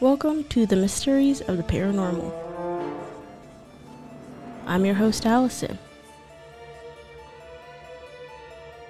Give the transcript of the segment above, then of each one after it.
Welcome to the Mysteries of the Paranormal. I'm your host, Allison.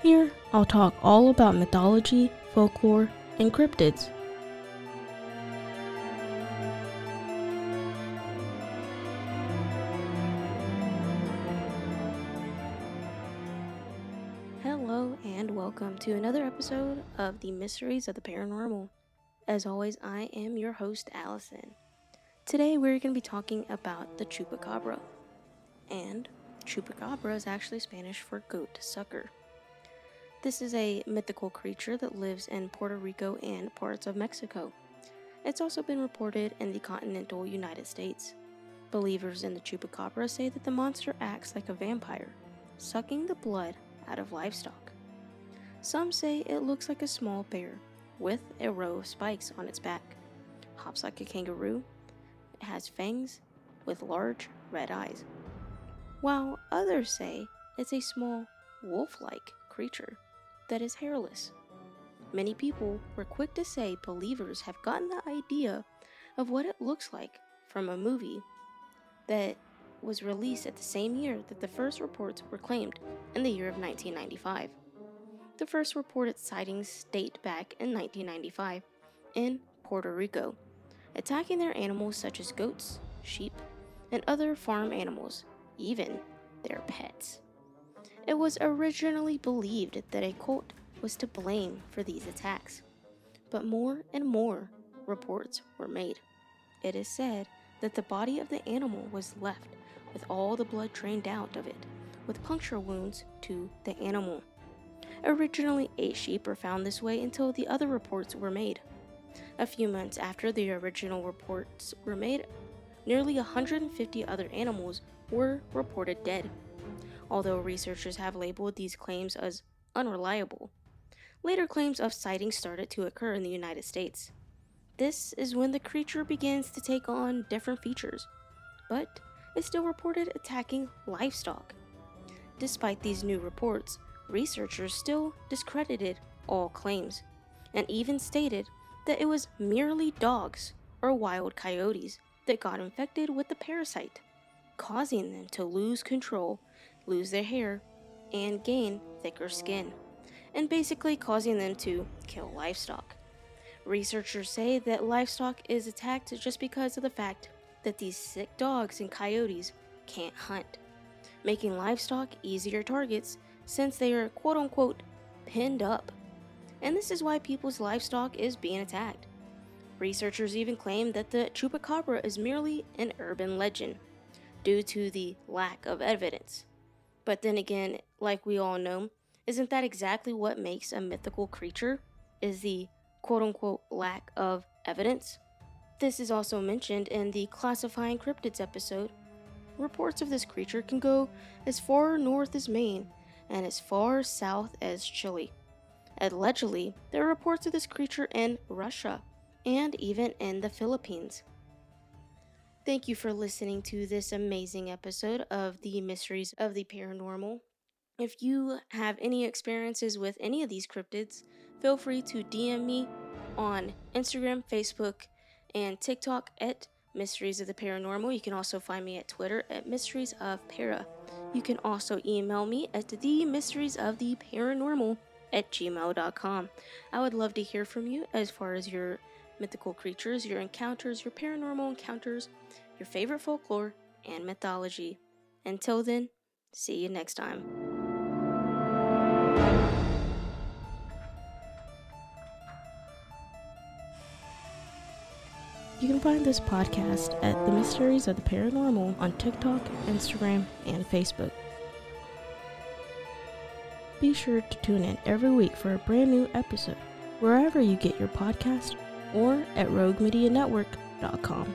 Here, I'll talk all about mythology, folklore, and cryptids. Hello, and welcome to another episode of the Mysteries of the Paranormal. As always, I am your host, Allison. Today, we're going to be talking about the chupacabra. And chupacabra is actually Spanish for goat sucker. This is a mythical creature that lives in Puerto Rico and parts of Mexico. It's also been reported in the continental United States. Believers in the chupacabra say that the monster acts like a vampire, sucking the blood out of livestock. Some say it looks like a small bear with a row of spikes on its back, hops like a kangaroo, it has fangs with large red eyes, while others say it's a small wolf like creature that is hairless. Many people were quick to say believers have gotten the idea of what it looks like from a movie that was released at the same year that the first reports were claimed in the year of 1995. The first reported sightings date back in 1995 in Puerto Rico, attacking their animals such as goats, sheep, and other farm animals, even their pets. It was originally believed that a cult was to blame for these attacks, but more and more reports were made. It is said that the body of the animal was left with all the blood drained out of it, with puncture wounds to the animal. Originally, eight sheep were found this way until the other reports were made. A few months after the original reports were made, nearly 150 other animals were reported dead. Although researchers have labeled these claims as unreliable, later claims of sightings started to occur in the United States. This is when the creature begins to take on different features, but is still reported attacking livestock. Despite these new reports, researchers still discredited all claims and even stated that it was merely dogs or wild coyotes that got infected with the parasite, causing them to lose control, lose their hair, and gain thicker skin, and basically causing them to kill livestock. Researchers say that livestock is attacked just because of the fact that these sick dogs and coyotes can't hunt, making livestock easier targets since they are quote unquote pinned up. And this is why people's livestock is being attacked. Researchers even claim that the chupacabra is merely an urban legend due to the lack of evidence. But then again, like we all know, isn't that exactly what makes a mythical creature? Is the quote unquote lack of evidence? This is also mentioned in the Classifying Cryptids episode. Reports of this creature can go as far north as Maine and as far south as Chile. Allegedly, there are reports of this creature in Russia and even in the Philippines. Thank you for listening to this amazing episode of the Mysteries of the Paranormal. If you have any experiences with any of these cryptids, feel free to DM me on Instagram, Facebook, and TikTok at Mysteries of the Paranormal. You can also find me at Twitter at Mysteries of Para. You can also email me at the mysteries of the paranormal at gmail.com. I would love to hear from you as far as your mythical creatures, your encounters, your paranormal encounters, your favorite folklore, and mythology. Until then, see you next time. You can find this podcast at The Mysteries of the Paranormal on TikTok, Instagram, and Facebook. Be sure to tune in every week for a brand new episode, wherever you get your podcast or at roguemedianetwork.com.